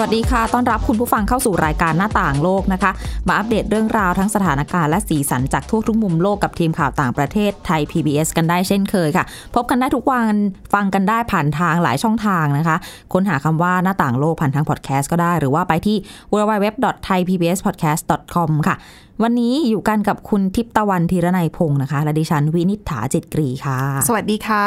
วัสดีค่ะ ต้อนรับคุณผู้ฟังเข้าสู่รายการหน้าต่างโลกนะคะ มาอัปเดตเรื่องราวทั้งสถานการณ์และสีสันจากทั่วทุกมุมโลกกับทีมข่าวต่างประเทศไทย PBS กันได้เช่นเคยค่ะ พบกันได้ทุกวัน ฟังกันได้ผ่านทางหลายช่องทางนะคะ ค้นหาคำว่าหน้าต่างโลกผ่านทางพอดแคสต์ก็ได้ หรือว่าไปที่ www.thaipbspodcast.com ค่ะ วันนี้อยู่กันกับคุณทิพย์ตะวันธีรนัยพงศ์นะคะ และดิฉันวินิษฐาจิตกรีค่ะ สวัสดีค่ะ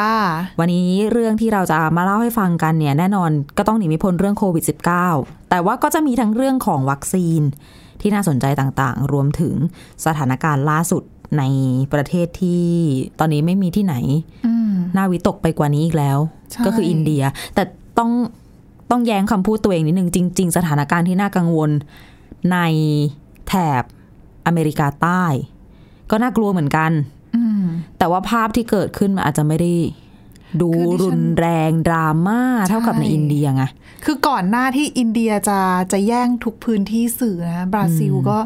วันนี้เรื่องที่เราจะมาเล่าให้ฟังกันเนี่ย แน่นอนก็ต้องหนีไม่พ้นเรื่องโควิด -19 แต่ว่าก็จะมีทั้งเรื่องของวัคซีน ที่น่าสนใจต่างๆ รวมถึงสถานการณ์ล่าสุดในประเทศที่ตอนนี้ไม่มีที่ไหนอืมน่าวิตกไปกว่านี้อีกแล้วใช่ก็คืออินเดีย แต่ต้องต้องแย้งคำพูดตัวเองนิดนึงจริง ๆ สถานการณ์ที่น่ากังวลในแถบ อเมริกาใต้ ก็น่ากลัวเหมือนกันอืมแต่ว่าภาพที่เกิดขึ้นมันอาจจะไม่ได้ดูคือดิฉันรุนแรงดราม่าเท่ากับในใช่อินเดียไง คือก่อนหน้าที่อินเดียจะจะแย่งทุกพื้นที่สื่อนะ บราซิลก็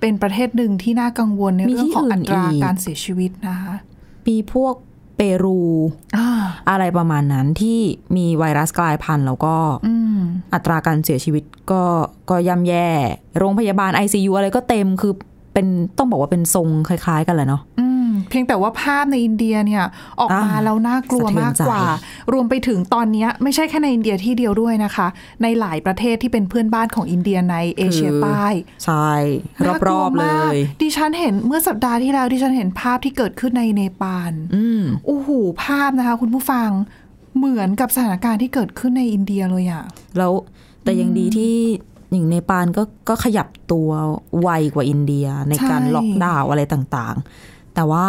เป็นประเทศหนึ่งที่น่ากังวลในมีเรื่องที่ของอื่อันตราอีกการเสียชีวิตนะคะ มีพวกเปรูอ่าอะไรประมาณนั้นที่มีไวรัสกลายพันธุ์แล้วก็อืมอัตราการเสียชีวิตก็ก็ย่ำแย่ โรงพยาบาล ICU อะไรก็เต็มคือ เป็นต้องบอกว่าเป็นทรงคล้าย ๆ กันแหละเนาะอืมเพียงแต่ว่าภาพในอินเดียเนี่ยออกมาอ่าแล้วน่ากลัวสะเทือนมากกว่าใจรวมไปถึงตอนเนี้ยไม่ใช่แค่ในอินเดียที่เดียวด้วยนะคะ ในหลายประเทศที่เป็นเพื่อนบ้านของอินเดียในเอเชียใต้ใช่น่ากรลัวอบๆเลมากยดิฉันเห็นเมื่อสัปดาห์ที่แล้วดิฉันเห็นภาพที่เกิดขึ้นในเนปาลอืมโอ้โหภาพนะคะ คุณผู้ฟังเหมือนกับสถานการณ์ที่เกิดขึ้นในอินเดียเลยอะแล้วแต่ยังดีที่ อย่างเนปาลก็ก็ขยับตัวไวกว่าอินเดียในการล็อกดาวน์อะไรต่างๆ แต่ว่า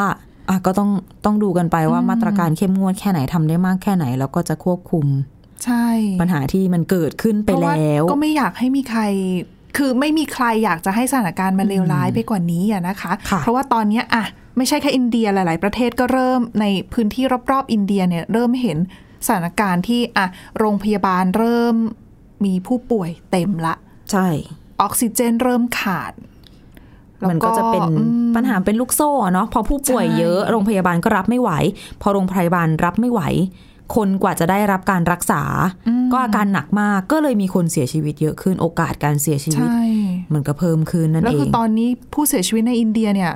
อะก็ต้องต้องดูกันไปว่ามาตรการเข้มงวดแค่ไหนทำได้มากแค่ไหน แล้วก็จะควบคุม ใช่ ปัญหาที่มันเกิดขึ้นไปเพราะว่าแล้ว ก็ไม่อยากให้มีใคร คือไม่มีใครอยากจะให้สถานการณ์มันเลวร้ายไปกว่านี้อะนะคะค่ะเพราะว่าตอนเนี้ยอะไม่ใช่แค่อินเดียหลาย ๆ ประเทศก็เริ่มในพื้นที่รอบ ๆ อินเดียเนี่ยเริ่มเห็นสถานการณ์ที่อะโรงพยาบาลเริ่มมีผู้ป่วยเต็มละ ใช่ ออกซิเจนเริ่มขาดแล้วมันก็จะเป็นอืมปัญหาเป็นลูกโซ่อะเนาะพอผู้ป่วยใช่เยอะโรงพยาบาลก็รับไม่ไหว พอโรงพยาบาลรับไม่ไหว คนกว่าจะได้รับการรักษา ก็อาการหนักมากก็เลยมีคนเสียชีวิตเยอะขึ้นโอกาสการเสียชีวิตใช่มันก็เพิ่มขึ้นนั่นแล้วเอคืองตอนนี้ผู้เสียชีวิตในอินเดียเนี่ย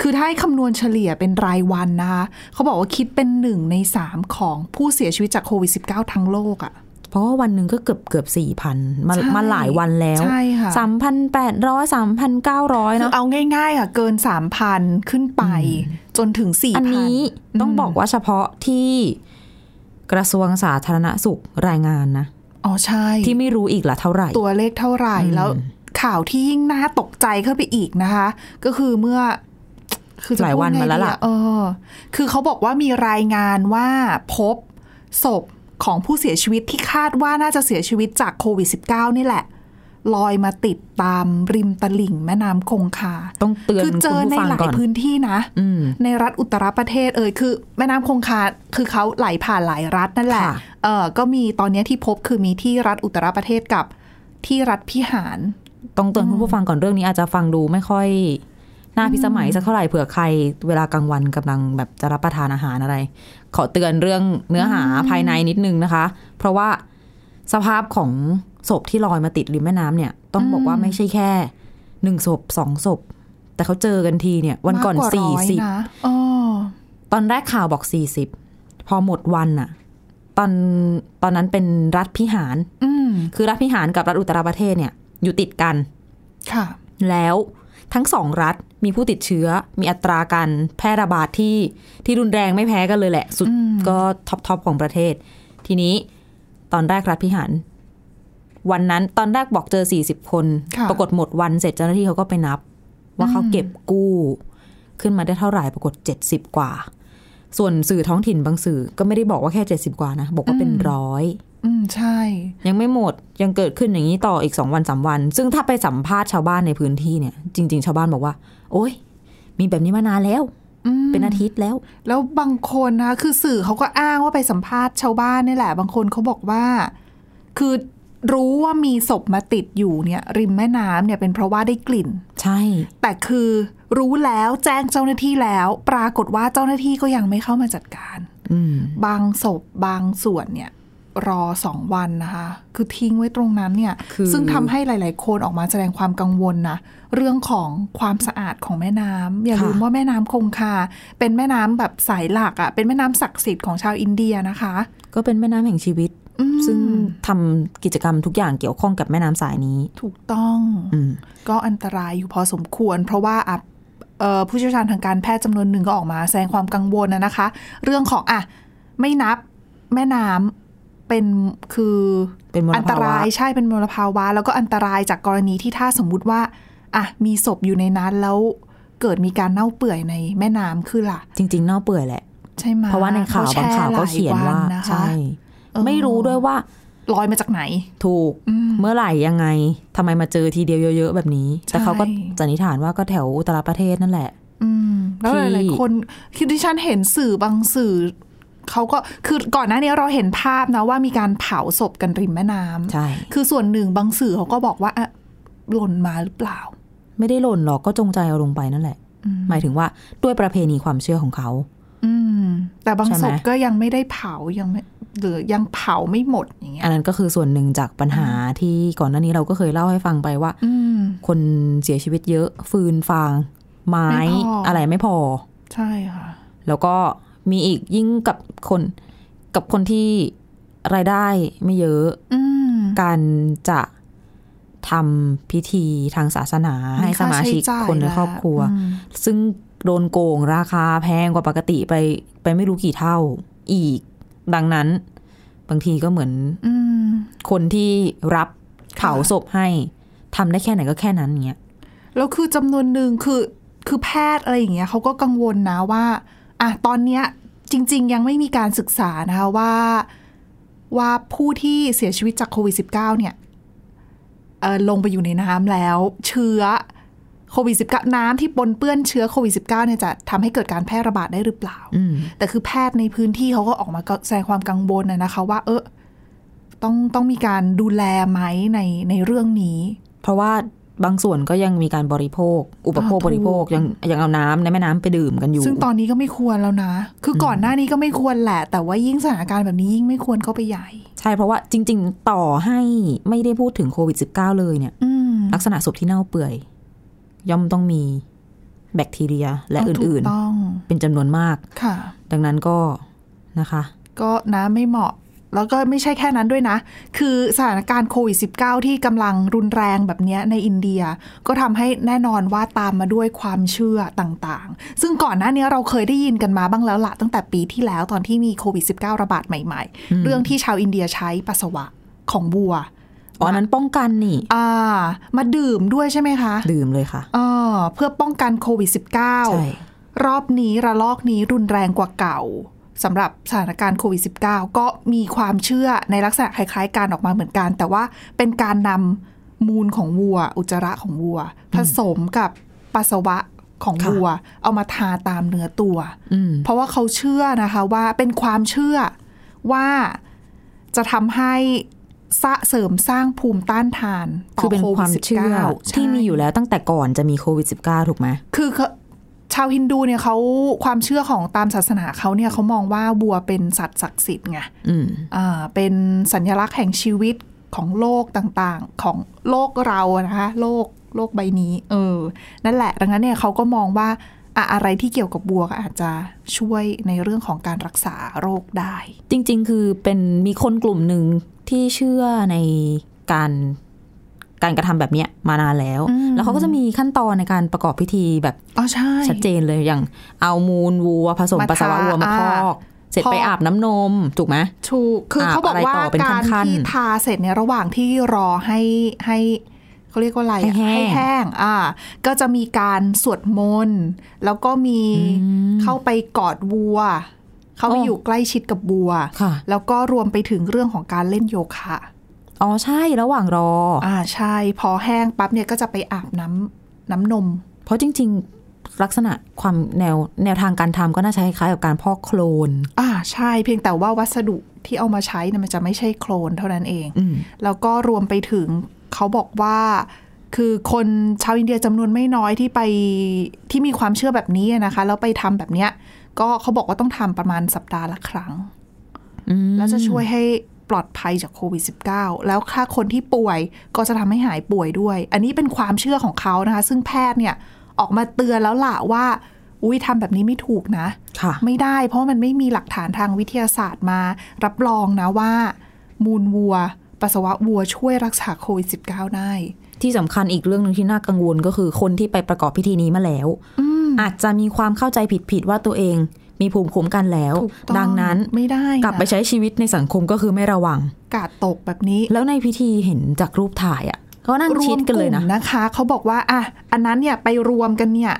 คือถ้าให้คำนวณเฉลี่ยเป็นรายวันนะคะเขาบอกว่าคิดเป็นหนึ่งในสามของผู้เสียชีวิตจากโควิด -19 ทั้งโลกอะ่ะ เพราะว่าวันหนึ่งก็เกือบเกือบสี่พันมาใช่มาหลายวันแล้วใช่ค่ะสามพันแปดร้อยสามพันเก้าร้อยคือเนาะเอาง่ายๆอะเกิน3,000ขึ้นไป จนถึง4,000อันนี้ต้องบอกว่าเฉพาะที่กระทรวงสาธารณสุขรายงานนะอ๋อใช่ ที่ไม่รู้อีกละเท่าไหร่ ตัวเลขเท่าไหร่แล้วข่าวที่ยิ่งน่าตกใจเข้าไปอีกนะคะ ก็คือเมื่อคือจะหลายวันพูดไงมาแล้วดีล่ะอเออ คือเขาบอกว่ามีรายงานว่าพบศพ ของผู้เสียชีวิตที่คาดว่าน่าจะเสียชีวิตจากโควิด -19 นี่แหละ ลอยมาติดตามริมตลิ่งแม่น้ำคงคา ต้องเตือนคือเจอคุณในผู้ฟังหลาก่ยอนพื้นที่นะอืมในรัฐอุตรประเทศเอ่ยคือ แม่น้ำคงคาคือเขาไหลผ่านหลายรัฐนั่นแหละค่ะเออก็มีตอนเนี้ยที่พบคือมีที่รัฐอุตรประเทศกับที่รัฐพิหาร ต้องเตือนคุณผู้ฟังก่อนเรื่องนี้อาจจะฟังดูไม่ค่อย น่าพิสมัยสักเท่าไหร่เผื่อใครเวลากลางวันกำลังแบบจะรับประทานอาหารอะไร ขอเตือนเรื่องเนื้อหาภายในนิดนึงนะคะ เพราะว่าสภาพของศพที่ลอยมาติดริมแม่น้ำเนี่ย ต้องบอกว่าไม่ใช่แค่หนึ่งศพสองศพ แต่เขาเจอกันทีเนี่ย วันก่อนมากว่าสี่ร้อยสิบนะอ๋อตอนแรกข่าวบอกสี่สิบพอหมดวันอะตอนตอนนั้นเป็นรัฐพิหารอืมคือรัฐพิหารกับรัฐอุตรประเทศเนี่ย อยู่ติดกัน ค่ะ แล้ว ทั้งสองรัฐมีผู้ติดเชื้อ มีอัตราการแพร่ระบาดที่ที่รุนแรงไม่แพ้กันเลยแหละ สุดอืมก็ top top ของประเทศ ทีนี้ตอนแรกรัฐพิหาร วันนั้นตอนแรกบอกเจอ 40 คนค่ะปรากฏหมดวันเสร็จเจ้าหน้าที่เขาก็ไปนับ ว่าเขาเก็บกู้ ขึ้นมาได้เท่าไหร่ปรากฏ 70 กว่า ส่วนสื่อท้องถิ่นบางสื่อก็ไม่ได้บอกว่าแค่70กว่านะบอกว่าเป็นร้อยอืมใช่ ยังไม่หมดยังเกิดขึ้นอย่างนี้ต่ออีกสองวันสามวัน ซึ่งถ้าไปสัมภาษณ์ชาวบ้านในพื้นที่เนี่ย จริง ๆ ชาวบ้านบอกว่า โอ้ยมีแบบนี้มานานแล้วอืมเป็นอาทิตย์แล้ว แล้วบางคนนะคือสื่อเขาก็อ้างว่าไปสัมภาษณ์ชาวบ้านนี่แหละ บางคนเขาบอกว่า คือ รู้ว่ามีศพมาติดอยู่เนี่ย ริมแม่น้ำเนี่ยเป็นเพราะว่าได้กลิ่น ใช่ แต่คือรู้แล้วแจ้งเจ้าหน้าที่แล้ว ปรากฏว่าเจ้าหน้าที่ก็ยังไม่เข้ามาจัดการอืมบางศพบางส่วนเนี่ย รอสองวันนะคะ คือทิ้งไว้ตรงนั้นเนี่ยคือซึ่งทำให้หลาย ๆ คนออกมาแสดงความกังวลนะเรื่องของความสะอาดของแม่น้ำอย่าลืมว่าแม่น้ำคงคา เป็นแม่น้ำแบบสายหลักอะ่ะเป็นแม่น้ำศักดิ์สิทธิ์ของชาวอินเดียนะคะ ก็เป็นแม่น้ำแห่งชีวิตอืม ซึ่งทำกิจกรรมทุกอย่างเกี่ยวข้องกับแม่น้ำสายนี้ ถูกต้องอืมก็อันตรายอยู่พอสมควร เพราะว่าอะเอ่อผู้เชี่ยวชาญทางการแพทย์จำนวนหนึ่งก็ออกมาแสดงความกังวลนะนะคะ เรื่องของอะไม่นับแม่น้ำเป็นคือเป็นมลภาวะอันตรายใช่เป็นมลภาวะ แล้วก็อันตรายจากกรณีที่ถ้าสมมุติว่าอะมีศพอยู่ในนั้นแล้วเกิดมีการเน่าเปื่อยในแม่น้ำคือล่ะ จริง ๆ เน่าเปื่อยแหละใช่ไหมเพราะว่าในข่าวบางข่าวก็เขียนว่าแช่หลนะคะใช่เออ ไม่รู้ด้วยว่าลอยมาจากไหน ถูกอืมเมื่อไหร่ยังไงทำไมมาเจอทีเดียวเยอะๆแบบนี้ แต่เขาก็ใช่สันนิษฐานว่าก็แถวอุตรประเทศนั่นแหละ อืมแล้วที่หลายๆคนคือที่ฉันเห็นสื่อบางสื่อเขาก็คือก่อนหน้านี้เราเห็นภาพนะว่ามีการเผาศพกันริมแม่น้ำใช่คือส่วนหนึ่งบางสื่อเขาก็บอกว่าอะหล่นมาหรือเปล่า ไม่ได้หล่นหรอกก็จงใจเอาลงไปนั่นแหละอืมหมายถึงว่าด้วยประเพณีความเชื่อของเขา อืม แต่บางใช่ไหศมพก็ยังไม่ได้เผายังไม่หรือยังเผาไม่หมดอย่างเงี้ยอันนั้นก็คือส่วนหนึ่งจากปัญหาที่ก่อนหน้านี้เราก็เคยเล่าให้ฟังไปว่าอืมคนเสียชีวิตเยอะ ฟืนฟาง ไม้ไม่พอออะไรไม่พอ ใช่ค่ะ แล้วก็มีอีกยิ่งกับคนกับคนที่รายได้ไม่เยอะอืมการจะทำพิธีทางศาสนาให้สมาชิกค่ใจ่ยคนในครอบครัวอืมซึ่ง โดนโกงราคาแพงกว่าปกติไปไปไม่รู้กี่เท่าอีก ดังนั้น บางทีก็เหมือนอืมคนที่รับเผาค่ะศพให้ทำได้แค่ไหนก็แค่นั้นเงี้ยแล้วคือจำนวนหนึ่งคือคือแพทย์อะไรอย่างเงี้ยเขาก็กังวลนะว่าอะตอนเนี้ยจริง ๆ ยังไม่มีการศึกษานะคะว่าว่าผู้ที่เสียชีวิตจากโควิด -19 เนี่ยเออลงไปอยู่ในน้ำแล้ว เชื้อ โควิด -19 น้ำที่ปนเปื้อนเชื้อโควิด -19 เนี่ยจะทำให้เกิดการแพร่ระบาดได้หรือเปล่าอืมแต่คือแพทย์ในพื้นที่เขาก็ออกมาแสดงความกังวลนะนะคะว่า เออต้องต้องมีการดูแลไหมในในเรื่องนี้ เพราะว่าบางส่วนก็ยังมีการบริโภค อุปโภคอ่าถูกบริโภคยังยังเอาน้ำในแม่น้ำไปดื่มกันอยู่ ซึ่งตอนนี้ก็ไม่ควรแล้วนะ คือก่อนหน้านี้ก็ไม่ควรแหละ แต่ว่ายิ่งสถานการณ์แบบนี้ยิ่งไม่ควรเข้าไปใหญ่ ใช่เพราะว่าจริง ๆ ต่อให้ไม่ได้พูดถึงโควิด -19 เลยเนี่ยอืมลักษณะศพที่เน่าเปื่อย ย่อมต้องมีแบคทีเรียและเาถูอื่กนต้องๆเป็นจำนวนมากค่ะ ดังนั้นก็นะคะ ก็นะไม่เหมาะ แล้วก็ไม่ใช่แค่นั้นด้วยนะ คือสถานการณ์โควิด -19 ที่กำลังรุนแรงแบบเนี้ยในอินเดีย ก็ทำให้แน่นอนว่าตามมาด้วยความเชื่อต่างๆ ซึ่งก่อนหน้านี้เราเคยได้ยินกันมาบ้างแล้วละตั้งแต่ปีที่แล้วตอนที่มีโควิด -19 ระบาดใหม่ ๆ เรื่องที่ชาวอินเดียใช้ปัสสาวะของวัว อ๋ออันนั้นป้องกันนี่ อ่า มาดื่มด้วยใช่ไหมคะ ดื่มเลยค่ะเออเพื่อป้องกันโควิดใช่ -19 รอบนี้ระลอกนี้รุนแรงกว่าเก่าสำหรับสถานการณ์โควิด -19 ก็มีความเชื่อในลักษณะคล้ายๆการออกมาเหมือนกัน แต่ว่าเป็นการนำมูลของวัว อุจจาระของวัว ผสมกับปัสสาวะของวัว เอามาทาตามเนื้อตัวอืมเพราะว่าเขาเชื่อนะคะว่าเป็นความเชื่อว่าจะทำให้ สะเสริมสร้างภูมิต้านทานต่คือเป็นโความเชื่อ19ที่มีใช่อยู่แล้วตั้งแต่ก่อนจะมีโควิด -19 ถูกไหมคือเขาชาวฮินดูเนี่ยเขาความเชื่อของตามศาสนาเขาเนี่ยเขามองว่าวัวเป็นสัตว์ศักดิ์สิทธิ์ไงอืมอ่าเป็นสัญลักษณ์แห่งชีวิตของโลกต่างๆ ของโลกเราอะนะคะโลกโลกใบนี้ เออ นั่นแหละดังนั้นเนี่ยเขาก็มองว่าอะอะไรที่เกี่ยวกับวัวก็อาจจะช่วยในเรื่องของการรักษาโรคได้ จริง ๆ คือเป็นมีคนกลุ่มหนึ่ง ที่เชื่อในการการกระทำแบบเนี้ยมานานแล้วอืมแล้วเขาก็จะมีขั้นตอนในการประกอบพิธีแบบอ๋อใช่ชัดเจนเลยอย่าง เอามูลวัวผสมมาปัสสาวะทาวัวมาพอ่าอกเสร็จพอกไปอาบน้ำนม ถูกไหมถูก คืออาบเขาบอกว่าอะไรต่อเป็นการขั้นๆที่ทาเสร็จเนี่ยระหว่างที่รอให้ให้เขาเรียกว่าอะไรอะให้แห้งแห้งอ่า ก็จะมีการสวดมนต์แล้วก็มีอืมเข้าไปกอดวัว เขาไปอ๋อออยู่ใกล้ชิดกับวัวค่ะแล้วก็รวมไปถึงเรื่องของการเล่นโยคะอ๋อใช่ระหว่างรอ อ่าใช่ พอแห้งปั๊บเนี่ยก็จะไปอาบน้ำน้ำนม เพราะจริง ๆ ลักษณะความแนวแนวทางการทำก็น่าจะคล้ายๆกับการพอกโคลน อ่าใช่ เพียงแต่ว่าวัสดุที่เอามาใช้เนี่ยมันจะไม่ใช่โคลนเท่านั้นเองอืมแล้วก็รวมไปถึงเขาบอกว่าคือคนชาวอินเดียจำนวนไม่น้อยที่ไปที่มีความเชื่อแบบนี้นะคะ แล้วไปทำแบบเนี้ย ก็เขาบอกว่าต้องทำประมาณสัปดาห์ละครั้งอืมแล้วจะช่วยให้ปลอดภัยจากโควิด -19 แล้วถ้าคนที่ป่วยก็จะทำให้หายป่วยด้วย อันนี้เป็นความเชื่อของเขานะคะ ซึ่งแพทย์เนี่ยออกมาเตือนแล้วล่ะว่า อุ้ยทำแบบนี้ไม่ถูกนะค่ะไม่ได้ เพราะมันไม่มีหลักฐานทางวิทยาศาสตร์มา รับรองนะว่า มูลวัว ปัสสาวะวัวช่วยรักษาโควิด -19 ได้ ที่สำคัญอีกเรื่องหนึ่งที่น่ากังวลก็คือคนที่ไปประกอบพิธีนี้มาแล้ว อาจจะมีความเข้าใจผิดๆว่าตัวเอง มีภูมิคุ้มกันแล้วถูกต้องดังนั้นไม่ได้นะกลับไปใช้ชีวิตในสังคมก็คือไม่ระวัง กาดตกแบบนี้ แล้วในพิธีเห็นจากรูปถ่ายอะเขานั่งชิดกันเลยนะรวมกลุ่มนะคะ เขาบอกว่าอะอันนั้นเนี่ยไปรวมกันเนี่ย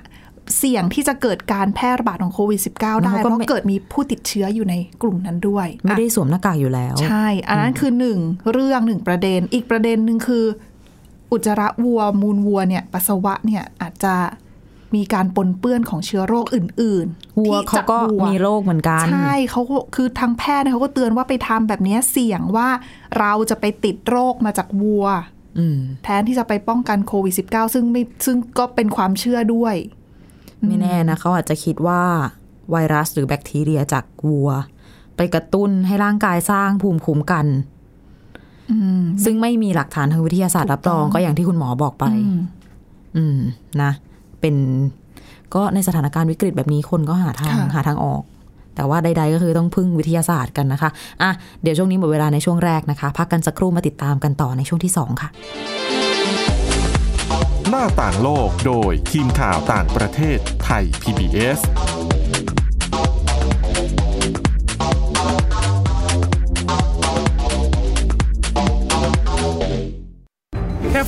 เสี่ยงที่จะเกิดการแพร่ระบาดของโควิด -19 ได้แล้วเพก็ราะไม่เกิดมีผู้ติดเชื้ออยู่ในกลุ่มนั้นด้วย ไม่ได้อะสวมหน้ากากอยู่แล้ว ใช่ อันนั้นคือหนึ่งเรื่องหนึ่งประเด็น อีกประเด็นหนึ่งคือ อุจจาระวัวมูลวัวเนี่ยปัสสาวะเนี่ยอาจจะ มีการปนเปื้อนของเชื้อโรคอื่นๆวัวที่เขาก็วัวมีโรคเหมือนกัน ใช่เขาก็คือทางแพทย์เนี่ยเขาก็เตือนว่าไปทำแบบเนี้ยเสี่ยงว่าเราจะไปติดโรคมาจากวัวอืมแทนที่จะไปป้องกันโควิด -19 ซึ่งไม่ซึ่งก็เป็นความเชื่อด้วย ไม่แน่นะเขาอาจจะคิดว่าไวรัสหรือแบคทีเรียจากวัว ไปกระตุ้นให้ร่างกายสร้างภูมิคุ้มกันซึ่งไม่มีหลักฐานทางวิทยาศาสตร์รับรองก็อย่างที่คุณหมอบอกไป อืมนะ เป็นก็ในสถานการณ์วิกฤตแบบนี้คนก็หาทางค่ะหาทางออก แต่ว่าใดๆก็คือต้องพึ่งวิทยาศาสตร์กันนะคะอะเดี๋ยวช่วงนี้หมดเวลาในช่วงแรกนะคะ พักกันสักครู่มาติดตามกันต่อในช่วงที่สองค่ะ หน้าต่างโลกโดยทีมข่าวต่างประเทศไทย PBS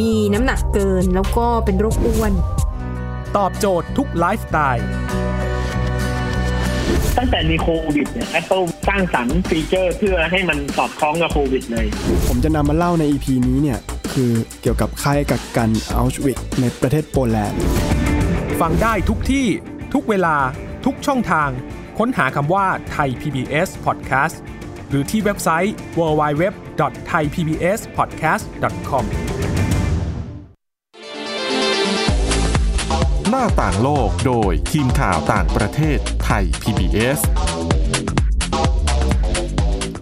มีน้ำหนักเกินแล้วก็เป็นโรคอ้วน ตอบโจทย์ทุกไลฟ์สไตล์ตั้งแต่มีโควิดเนี่ย Apple สร้างสรรค์ฟีเจอร์เพื่อให้มันสอดคล้องกับโควิดเลย ผมจะนำมาเล่าใน EP นี้เนี่ย คือเกี่ยวกับค่ายกักกันอัลชวิกในประเทศโปแลนด์ ฟังได้ทุกที่ทุกเวลาทุกช่องทาง ค้นหาคำว่าไทย PBS Podcast หรือที่เว็บไซต์ www.thaipbspodcast.com หน้าต่างโลกโดยทีมข่าวต่างประเทศไทย PBS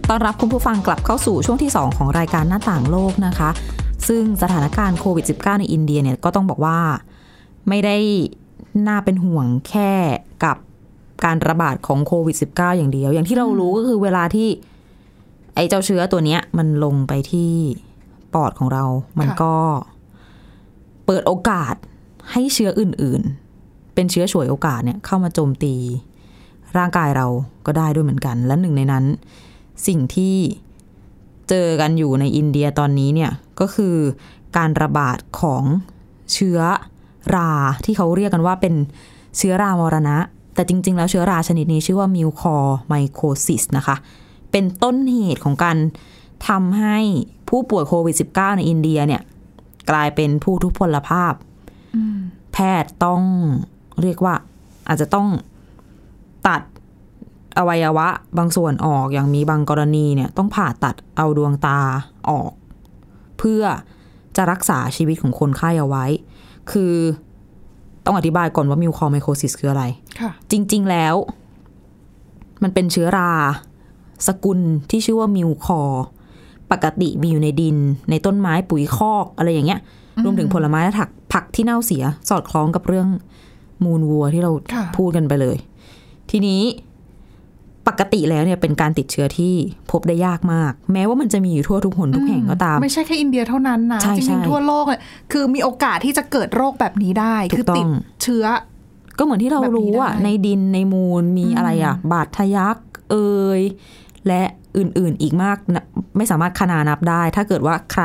ต้อนรับคุณผู้ฟังกลับเข้าสู่ช่วงที่ 2 ของรายการหน้าต่างโลกนะคะ ซึ่งสถานการณ์โควิด -19 ในอินเดียเนี่ยก็ต้องบอกว่าไม่ได้น่าเป็นห่วงแค่กับการระบาดของโควิด -19 อย่างเดียว อย่างที่เรารู้ก็คือเวลาที่ไอ้เจ้าเชื้อตัวเนี้ย มันลงไปที่ปอดของเรา มันก็เปิดโอกาส ให้เชื้ออื่นๆ เป็นเชื้อฉวยโอกาสเนี่ยเข้ามาโจมตี ร่างกายเราก็ได้ด้วยเหมือนกัน และหนึ่งในนั้น สิ่งที่เจอกันอยู่ในอินเดียตอนนี้เนี่ยก็คือการระบาดของเชื้อราที่เขาเรียกกันว่าเป็นเชื้อรามรณะ แต่จริง ๆ แล้วเชื้อราชนิดนี้ชื่อว่ามิวคอไมโครซิสนะคะ เป็นต้นเหตุของการทำให้ผู้ป่วยโควิด -19 ในอินเดียเนี่ยกลายเป็นผู้ทุพพลภาพ แพทย์ต้องเรียกว่า อาจจะต้องตัดอวัยวะ บางส่วนออกอย่างมีบางกรณีเนี่ยต้องผ่าตัดเอาดวงตาออก เพื่อจะรักษาชีวิตของคนไข้เอาไว้ คือต้องอธิบายก่อนว่ามิวคอไมโครซิสคืออะไรค่ะจริง ๆ แล้ว มันเป็นเชื้อรา สกุลที่ชื่อว่ามิวคอ ปกติมีอยู่ในดิน ในต้นไม้ปุ๋ยคอกอะไรอย่างเงี้ย รวมถึงผลไม้และผักผักที่เน่าเสีย สอดคล้องกับเรื่องมูลวัวที่เราค่ะพูดกันไปเลย ทีนี้ปกติแล้วเนี่ยเป็นการติดเชื้อที่พบได้ยากมาก แม้ว่ามันจะมีอยู่ทั่วทุกหนทุกแห่งก็ตาม ไม่ใช่แค่อินเดียเท่านั้นนะใช่จใช่ริงๆทั่วโลกเลยคือมีโอกาสที่จะเกิดโรคแบบนี้ได้ถูกคือติดต้องเชื้อ ก็เหมือนที่เราแบบนี้รู้อะได้ในดินในมูลมีอะไรอะ บาดทะยักเอยและอื่นๆอีกมากนะไม่สามารถคนานับได้ ถ้าเกิดว่าใคร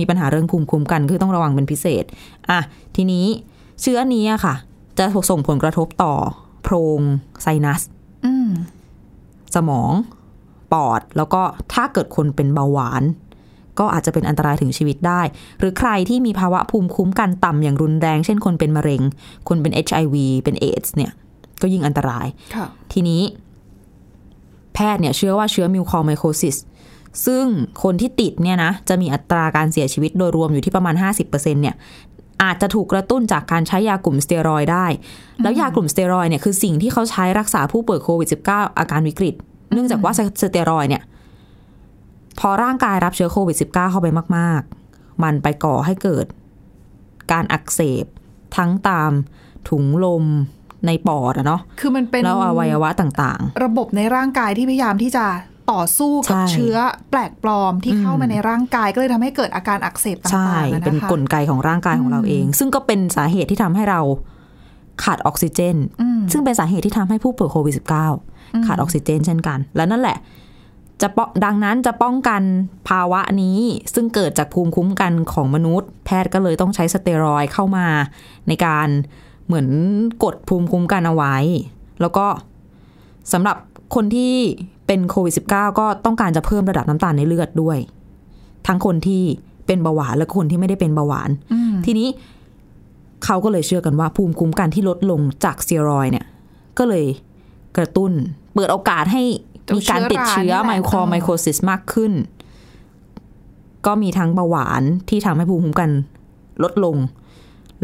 มีปัญหาเรื่องภูมิคุ้มกันคือต้องระวังเป็นพิเศษ อะ ทีนี้เชื้อนี้อะค่ะ จะส่งผลกระทบต่อโพรงไซนัสอืมสมอง ปอด แล้วก็ถ้าเกิดคนเป็นเบาหวาน ก็อาจจะเป็นอันตรายถึงชีวิตได้ หรือใครที่มีภาวะภูมิคุ้มกันต่ำอย่างรุนแรง เช่นคนเป็นมะเร็ง คนเป็น HIV เป็นเอดส์เนี่ย ก็ยิ่งอันตรายค่ะทีนี้ แพทย์เนี่ยเชื่อว่าเชื้อมิวคอไมโครซิส ซึ่งคนที่ติดเนี่ยนะจะมีอัตราการเสียชีวิตโดยรวมอยู่ที่ประมาณ 50%เนี่ยอาจจะถูกกระตุ้นจากการใช้ยากลุ่มสเตียรอยด์ได้ แล้วยากลุ่มสเตียรอยด์เนี่ยคือสิ่งที่เขาใช้รักษาผู้ป่วยโควิด -19 อาการวิกฤต เนื่องจากว่าสเตียรอยด์เนี่ยพอร่างกายรับเชื้อโควิด -19 เข้าไปมากๆ มันไปก่อให้เกิด การอักเสบ ทั้งตามถุงลมในปอดอะเนาะ คือมันเป็นแล้วอวัยวะต่างระบบในร่างกายที่พยายามที่จะ ต่อสู้กับใช่เชื้อแปลกปลอมที่เข้ามาอืมในร่างกาย ก็เลยทำให้เกิดอาการอักเสบๆใช่ต่างๆอะนะคะเป็นกลไกของร่างกายของเราเอง ซึ่งก็เป็นสาเหตุที่ทำให้เราขาดออกซิเจนอืมซึ่งเป็นสาเหตุที่ทำให้ผู้ป่วยโควิด -19 ขาดออกซิเจนเช่นกัน และนั่นแหละจะป้องดังนั้นจะป้องกันภาวะนี้ ซึ่งเกิดจากภูมิคุ้มกันของมนุษย์ แพทย์ก็เลยต้องใช้สเตียรอยด์เข้ามา ในการเหมือนกดภูมิคุ้มกันเอาไว้ แล้วก็สำหรับ คนที่เป็นโควิด -19 ก็ต้องการจะเพิ่มระดับน้ำตาลในเลือดด้วย ทั้งคนที่เป็นเบาหวานและคนที่ไม่ได้เป็นเบาหวานอืมทีนี้เขาก็เลยเชื่อกันว่า ภูมิคุ้มกันที่ลดลงจากสเตียรอยด์เนี่ย ก็เลยกระตุ้น เปิดโอกาสให้มีการติดเชื้อไมโครไมโครซิสมากขึ้น ก็มีทั้งเบาหวานที่ทำให้ภูมิคุ้มกันลดลง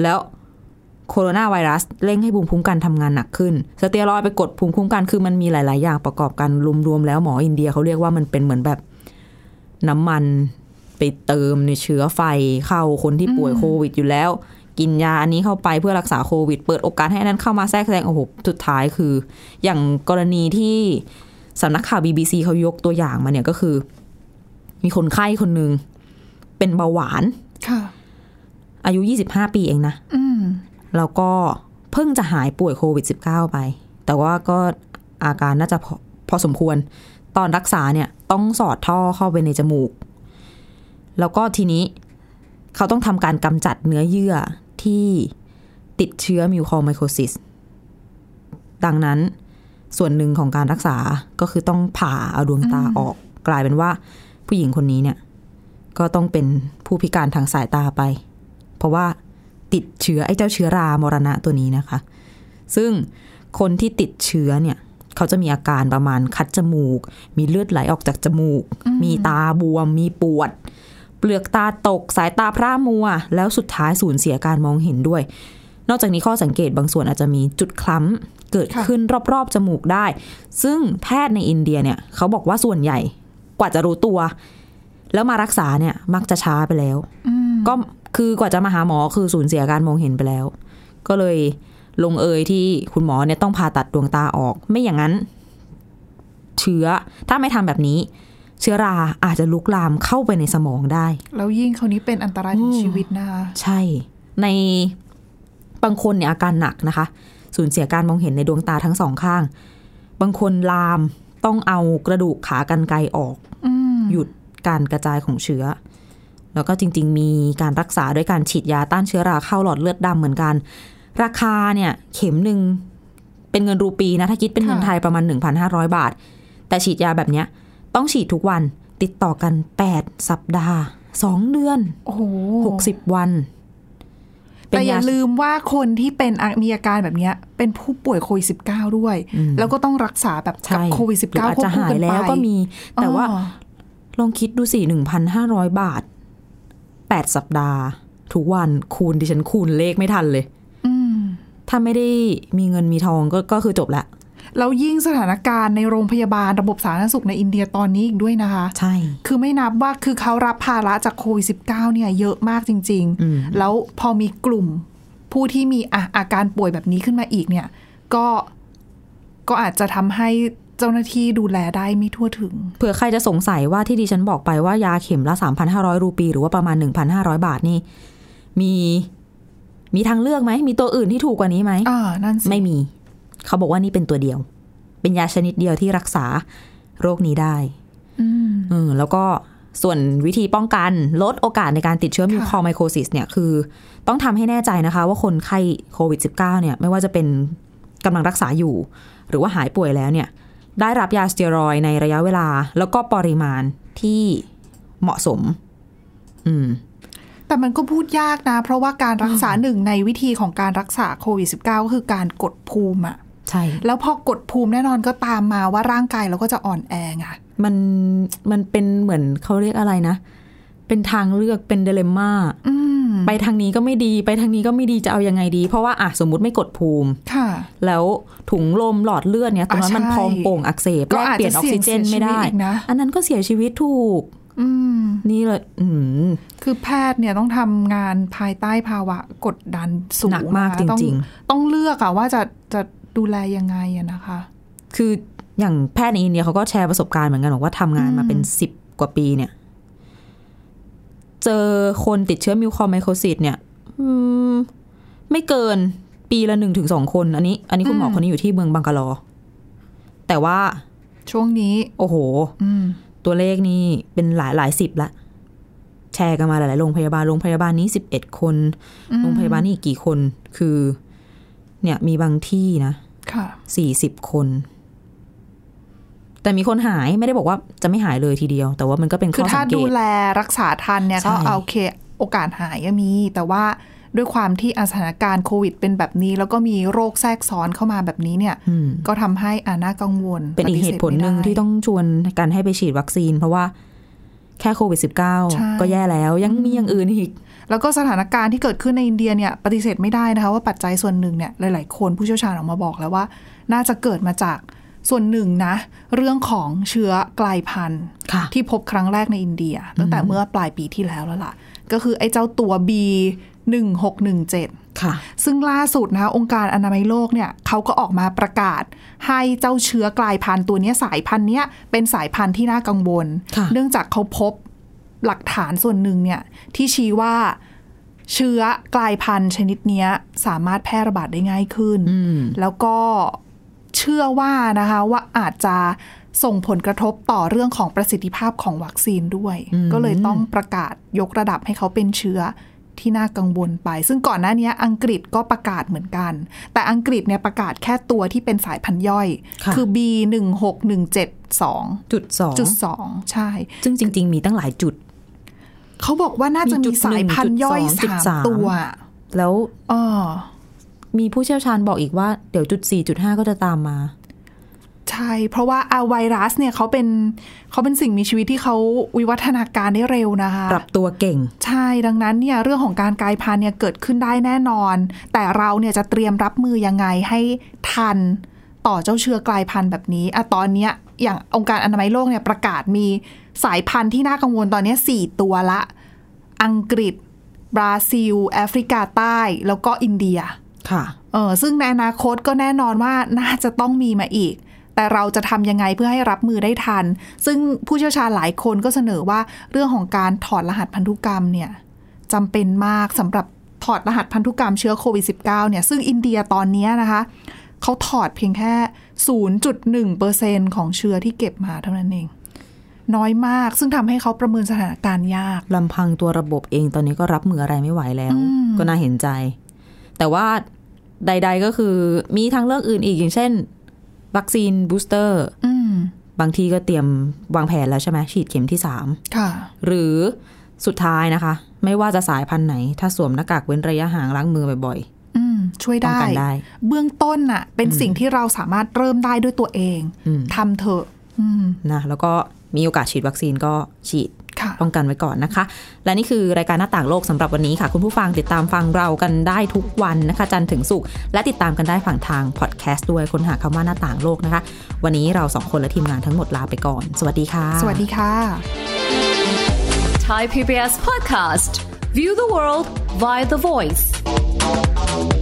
แล้ว โคโรนาไวรัสเร่งให้ภูมิคุ้มกันทำงานหนักขึ้น สเตียรอยด์ไปกดภูมิคุ้มกันคือมันมีหลาย ๆ อย่างประกอบกันรวม ๆ แล้วหมออินเดียเขาเรียกว่ามันเป็นเหมือนแบบน้ำมันไปเติมในเชื้อไฟเข้าคนที่ป่วยโควิดอยู่แล้ว กินยาอันนี้เข้าไปเพื่อรักษาโควิด เปิดโอกาสให้อันนั้นเข้ามาแทรกแซงโอ้โหสุดท้ายคือ อย่างกรณีที่สำนักข่าว BBC เขายกตัวอย่างมาเนี่ยก็คือ มีคนไข้คนหนึ่งเป็นเบาหวานค่ะอายุ25ปีเองนะอืม แล้วก็เพิ่งจะหายป่วยโควิด -19 ไป แต่ว่าก็อาการน่าจะพอพอสมควร ตอนรักษาเนี่ยต้องสอดท่อเข้าไปในจมูก แล้วก็ทีนี้เขาต้องทำการกำจัดเนื้อเยื่อที่ติดเชื้อมิวคอไมโครซิส ดังนั้นส่วนหนึ่งของการรักษาก็คือต้องผ่าเอาดวงตาออก กลายเป็นว่าผู้หญิงคนนี้เนี่ย ก็ต้องเป็นผู้พิการทางสายตาไป เพราะว่า ติดเชื้อไอ้เจ้าเชื้อรามรณะตัวนี้นะคะ ซึ่งคนที่ติดเชื้อเนี่ยเขาจะมีอาการประมาณคัดจมูก มีเลือดไหลออกจากจมูก มีตาบวม มีปวด เปลือกตาตกสายตาพร่ามัว แล้วสุดท้ายสูญเสียการมองเห็นด้วย นอกจากนี้ข้อสังเกตบางส่วนอาจจะมีจุดคล้ำเกิดค่ะขึ้นรอบๆจมูกได้ ซึ่งแพทย์ในอินเดียเนี่ยเขาบอกว่าส่วนใหญ่กว่าจะรู้ตัว แล้วมารักษาเนี่ยมักจะช้าไปแล้วก็ คือกว่าจะมาหาหมอคือสูญเสียการมองเห็นไปแล้ว ก็เลยลงเอยที่คุณหมอเนี่ยต้องผ่าตัดดวงตาออก ไม่อย่างนั้น เชื้อถ้าไม่ทำแบบนี้ เชื้อราอาจจะลุกลามเข้าไปในสมองได้ แล้วยิ่งคราวนี้เป็นอันตรายถึงชีวิตนะคะใช่ ในบางคนเนี่ยอาการหนักนะคะ สูญเสียการมองเห็นในดวงตาทั้งสองข้าง บางคนลามต้องเอากระดูกขากรรไกรออกอืมหยุดการกระจายของเชื้อ แล้วก็จริง ๆ มีการรักษาด้วยการฉีดยาต้านเชื้อราเข้าหลอดเลือดดำเหมือนกัน ราคาเนี่ยเข็มหนึ่งเป็นเงินรูปีนะถ้าคิดเป็นเงินไทยประมาณ 1,500 บาท แต่ฉีดยาแบบเนี้ยต้องฉีดทุกวันติดต่อกัน 8 สัปดาห์2เดือนโอ้โห60วันแต่อย่าลืมว่าคนที่เป็นอะมีอาการแบบเนี้ยเป็นผู้ป่วยโควิด -19 ด้วยอืมแล้วก็ต้องรักษาแบบกับใช่โควิดหรือ -19 อาจควบจะคู่หายกันไปแล้วก็มี แต่ว่าอ๋อลองคิดดูสิหนึ่งพันห้าร้อยบาท แปดสัปดาห์ ทุกวันคูณดิฉันคูณเลขไม่ทันเลยอืมถ้าไม่ได้มีเงินมีทองก็ก็คือจบละแล้วยิ่งสถานการณ์ในโรงพยาบาลระบบสาธารณสุขในอินเดียตอนนี้อีกด้วยนะคะ ใช่ คือไม่นับว่าคือเขารับภาระจากโควิด -19 เนี่ยเยอะมากจริงอืมๆแล้วพอมีกลุ่มผู้ที่มีอะอาการป่วยแบบนี้ขึ้นมาอีกเนี่ย ก็ก็อาจจะทำให้ เจ้าหน้าที่ดูแลได้ไม่ทั่วถึง เผื่อใครจะสงสัยว่าที่ดิฉันบอกไปว่ายาเข็มละ 3,500 รูปี หรือว่าประมาณ 1,500 บาทนี่ มีมีทางเลือกไหม มีตัวอื่นที่ถูกกว่านี้ไหมอ่านั่นสิไม่มี เขาบอกว่านี่เป็นตัวเดียว เป็นยาชนิดเดียวที่รักษาโรคนี้ได้ อืมเออแล้วก็ส่วนวิธีป้องกันลดโอกาสในการติดเชื้อมิวคอไมโครซิสเนี่ยคือต้องทำให้แน่ใจนะคะ ว่าคนไข้โควิด -19 เนี่ยไม่ว่าจะเป็นกำลังรักษาอยู่ หรือว่าหายป่วยแล้วเนี่ย ได้รับยาสเตียรอยด์ในระยะเวลา แล้วก็ปริมาณที่เหมาะสม อืม แต่มันก็พูดยากนะ เพราะว่าการรักษาหนึ่งในวิธีของการรักษาโควิด -19 ก็คือการกดภูมิอะใช่ แล้วพอกดภูมิแน่นอนก็ตามมาว่าร่างกายเราก็จะอ่อนแอไงมันมันเป็นเหมือนเขาเรียกอะไรนะ เป็นทางเลือกเป็นเดเลม่าอืม ไปทางนี้ก็ไม่ดีไปทางนี้ก็ไม่ดีจะเอายังไงดี เพราะว่าอะสมมติไม่กดภูมิค่ะ แล้วถุงลมหลอดเลือดเนี่ยตรงนั้นอะมันใช่พองโป่งอักเสบก็แลกอาจเปลี่ยนจะออกซิเจนเสี่ยงไม่ได้เสียชีวิตอีกนะอันนั้นก็เสียชีวิตถูกอืมนี่เลยอืมคือแพทย์เนี่ยต้องทำงานภายใต้ภาวะกดดันสูงหนักมากะต้องจริงต้องเลือกอะว่าจะจะดูแลยังไงอะนะคะ คืออย่างแพทย์ในอินเดียเขาก็แชร์ประสบการณ์เหมือนกันบอกว่าทำงานมาเป็นสิบกว่าปีเนี่ย เจอคนติดเชื้อมิวคอไมโครซิสเนี่ยอืมไม่เกินปีละหนึ่งถึงสองคน อันนี้ อันนี้คุณหมออืมคนนี้อยู่ที่เมืองบังกาลอ แต่ว่า ช่วงนี้ โอ้โหอืมตัวเลขนี่เป็นหลายหลายสิบละ แชร์กันมาหลายๆโรงพยาบาลโรงพยาบาลนี้สิบเอ็ดคนอืมโรงพยาบาลนี่อีกกี่คน คือ เนี่ยมีบางที่นะค่ะสี่สิบคน แต่มีคนหายไม่ได้บอกว่าจะไม่หายเลยทีเดียว แต่ว่ามันก็เป็นคือข้อถ้าสังเกดูตแลรักษาทันเนี่ยใช่ก็เอาโอเคโอกาสหายก็มี แต่ว่าด้วยความที่อาสถานการณ์โควิด เป็นแบบนี้ แล้วก็มีโรคแทรกซ้อนเข้ามาแบบนี้เนี่ยอืมก็ทำให้อาน่ากังวล เป็นอีกเหตุผลหนึ่งปฏิเสธไม่ได้ที่ต้องชวนกันให้ไปฉีดวัคซีน เพราะว่าแค่โควิดใช่ -19 ก็แย่แล้วยังมีอย่างอื่นอีก แล้วก็สถานการณ์ที่เกิดขึ้นในอินเดียเนี่ยปฏิเสธไม่ได้นะคะว่าปัจจัยส่วนหนึ่งเนี่ยหลาย ๆ คนผู้เชี่ยวชาญออกมาบอกแล้วว่า น่าจะเกิดมาจาก ส่วนหนึ่งนะ เรื่องของเชื้อกลายพันธุ์ค่ะที่พบครั้งแรกในอินเดีย ตั้งแต่เมื่อปลายปีที่แล้วแล้วล่ะ ก็คือไอ้เจ้าตัว B 1617ค่ะ ซึ่งล่าสุดนะคะองค์การอนามัยโลกเนี่ยเขาก็ออกมาประกาศ ให้เจ้าเชื้อกลายพันธุ์ตัวเนี้ยสายพันธุ์เนี้ยเป็นสายพันธุ์ที่น่ากังวลค่ะเนื่องจากเขาพบหลักฐานส่วนหนึ่งเนี่ยที่ชี้ว่าเชื้อกลายพันธุ์ชนิดเนี้ยสามารถแพร่ระบาดได้ง่ายขึ้นอืมแล้วก็ เชื่อว่านะคะว่าอาจจะส่งผลกระทบต่อเรื่องของประสิทธิภาพของวัคซีนด้วยอืมก็เลยต้องประกาศยกระดับให้เขาเป็นเชื้อที่น่ากังวลไป ซึ่งก่อนหน้านี้อังกฤษก็ประกาศเหมือนกัน แต่อังกฤษเนี่ยประกาศแค่ตัวที่เป็นสายพันธุ์ย่อยค่ะคือ B 1 6 1 7 2จุดสองจุดสองใช่ ซึ่งจริง ๆ มีตั้งหลายจุด เขาบอกว่าน่าจะมีจุมีดสายพันธุ์ย่อยหนึ่งจุดสองจุดสามสามตัว แล้วอ๋อ มีผู้เชี่ยวชาญบอกอีกว่าเดี๋ยวจุดสี่จุดห้าก็จะตามมา ใช่ เพราะว่าอาไวรัสเนี่ยเขาเป็นเขาเป็นสิ่งมีชีวิตที่เขาวิวัฒนาการได้เร็วนะคะปรับตัวเก่ง ใช่ดังนั้นเนี่ยเรื่องของการกลายพันธุ์เนี่ยเกิดขึ้นได้แน่นอน แต่เราเนี่ยจะเตรียมรับมือยังไงให้ทันต่อเจ้าเชื้อกลายพันธุ์แบบนี้อะตอนเนี้ยอย่างองค์การอนามัยโลกเนี่ยประกาศมีสายพันธุ์ที่น่ากังวลตอนเนี้ยสี่ตัวละ อังกฤษ บราซิล แอฟริกาใต้ แล้วก็อินเดีย ค่ะเออซึ่งในอนาคตก็แน่นอนว่าน่าจะต้องมีมาอีก แต่เราจะทำยังไงเพื่อให้รับมือได้ทัน ซึ่งผู้เชี่ยวชาญหลายคนก็เสนอว่าเรื่องของการถอดรหัสพันธุกรรมเนี่ยจำเป็นมากสำหรับถอดรหัสพันธุกรรมเชื้อโควิด -19 เนี่ยซึ่งอินเดียตอนเนี้ยนะคะเขาถอดเพียงแค่ 0.1%ของเชื้อที่เก็บมาเท่านั้นเอง น้อยมากซึ่งทำให้เขาประเมินสถานการณ์ยากลำพังตัวระบบเองตอนนี้ก็รับมืออะไรไม่ไหวแล้วอืมก็น่าเห็นใจ แต่ว่า ใด ๆ ก็คือมีทางเลือกอื่นอีกอย่างเช่น วัคซีนบูสเตอร์อืมบางทีก็เตรียมวางแผนแล้วใช่ไหมฉีดเข็มที่สามค่ะหรือสุดท้ายนะคะ ไม่ว่าจะสายพันธุ์ไหน ถ้าสวมหน้ากากเว้นระยะห่างล้างมือบ่อยอืมช่วยป้องได้กันได้เบื้องต้นน่ะ เป็นสิ่งที่เราสามารถเริ่มได้ด้วยตัวเองอืมทำเถอะอืมๆนะแล้วก็มีโอกาสฉีดวัคซีนก็ฉีดค่ะ ป้องกันไว้ก่อนนะคะ และนี่คือรายการหน้าต่างโลกสำหรับวันนี้ค่ะ คุณผู้ฟังติดตามฟังเรากันได้ทุกวันนะคะ จันทร์ถึงศุกร์และติดตามกันได้ฝั่งทางพอดแคสต์ด้วยค้นหาคำว่าหน้าต่างโลกนะคะ วันนี้เราสองคนและทีมงานทั้งหมดลาไปก่อน สวัสดีค่ะ สวัสดีค่ะ Thai PBS podcast. View the world via the voice.